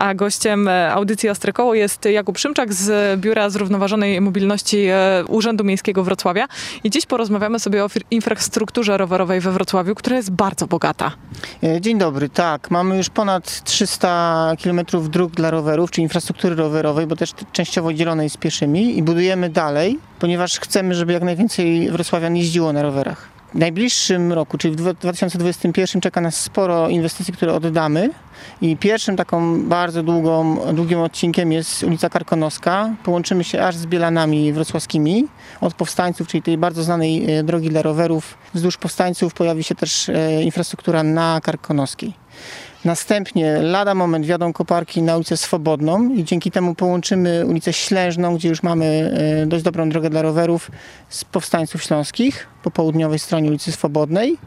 a gościem e, audycji Ostrykoło jest Jakub Szymczak z Biura Zrównoważonej Mobilności e, Urzędu Miejskiego Wrocławia. I dziś porozmawiamy sobie o infrastrukturze rowerowej we Wrocławiu, która jest bardzo bogata. E, Dzień dobry, tak. Mamy już ponad 300 km dróg dla rowerów, czy infrastruktury rowerowej, bo też częściowo dzielonej z pieszymi i budujemy dalej, ponieważ chcemy, żeby jak najwięcej wrocławian jeździło na rowerach. W najbliższym roku, czyli w dwa- 2021 czeka nas sporo inwestycji, które oddamy i pierwszym taką bardzo długą, długim odcinkiem jest ulica Karkonoska. Połączymy się aż z Bielanami wrocławskimi od Powstańców, czyli tej bardzo znanej e, drogi dla rowerów. Wzdłuż Powstańców pojawi się też e, infrastruktura na Karkonoskiej. Następnie lada moment wjadą koparki na ulicę Swobodną i dzięki temu połączymy ulicę Ślężną, gdzie już mamy e, dość dobrą drogę dla rowerów z powstańców śląskich po południowej stronie ulicy Swobodnej.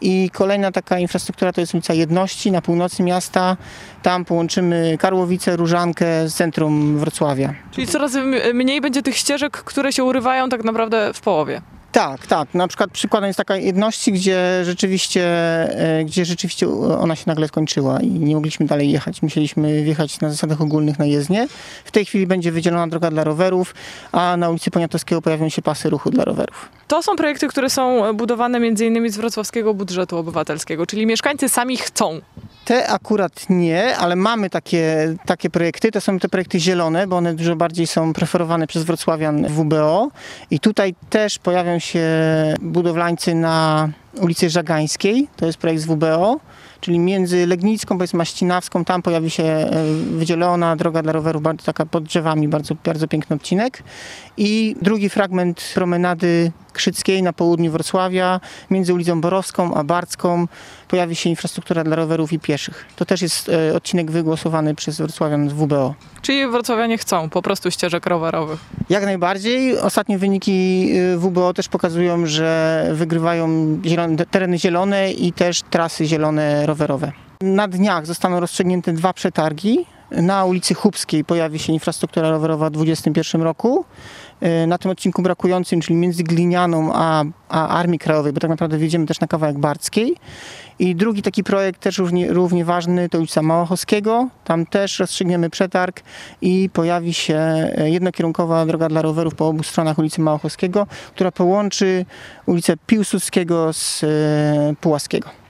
I kolejna taka infrastruktura to jest ulica Jedności na północy miasta. Tam połączymy Karłowicę, Różankę z centrum Wrocławia. Czyli coraz mniej będzie tych ścieżek, które się urywają tak naprawdę w połowie. Tak, tak. Na przykład przykładem jest taka jedności, gdzie rzeczywiście, e, gdzie rzeczywiście ona się nagle skończyła i nie mogliśmy dalej jechać. Musieliśmy wjechać na zasadach ogólnych na jezdnię. W tej chwili będzie wydzielona droga dla rowerów, a na ulicy Poniatowskiego pojawią się pasy ruchu dla rowerów. To są projekty, które są budowane między innymi z wrocławskiego budżetu obywatelskiego, czyli mieszkańcy sami chcą. Te akurat nie, ale mamy takie, takie projekty. To są te projekty zielone, bo one dużo bardziej są preferowane przez wrocławian WBO. I tutaj też pojawią się budowlańcy na ulicy Żagańskiej. To jest projekt z WBO. Czyli między Legnicką, powiedzmy Maścinawską, tam pojawi się e, wydzielona droga dla rowerów, bardzo taka pod drzewami, bardzo, bardzo piękny odcinek. I drugi fragment promenady Krzyckiej na południu Wrocławia, między ulicą Borowską a Barcką pojawi się infrastruktura dla rowerów i pieszych. To też jest e, odcinek wygłosowany przez Wrocławian z WBO. Czyli wrocławianie chcą po prostu ścieżek rowerowych. Jak najbardziej. Ostatnie wyniki y, WBO też pokazują, że wygrywają zielone, tereny zielone i też trasy zielone rowerowe. Na dniach zostaną rozstrzygnięte dwa przetargi. Na ulicy Chubskiej pojawi się infrastruktura rowerowa w 2021 roku. Y, Na tym odcinku brakującym, czyli między Glinianą a, a Armii Krajowej, bo tak naprawdę wjedziemy też na kawałek Barckiej. I drugi taki projekt też równie, równie ważny to ulica Małochowskiego. Tam też rozstrzygniemy przetarg i pojawi się e, jednokierunkowa droga dla rowerów po obu stronach ulicy Małochowskiego, która połączy ulicę Piłsudskiego z e, Pułaskiego.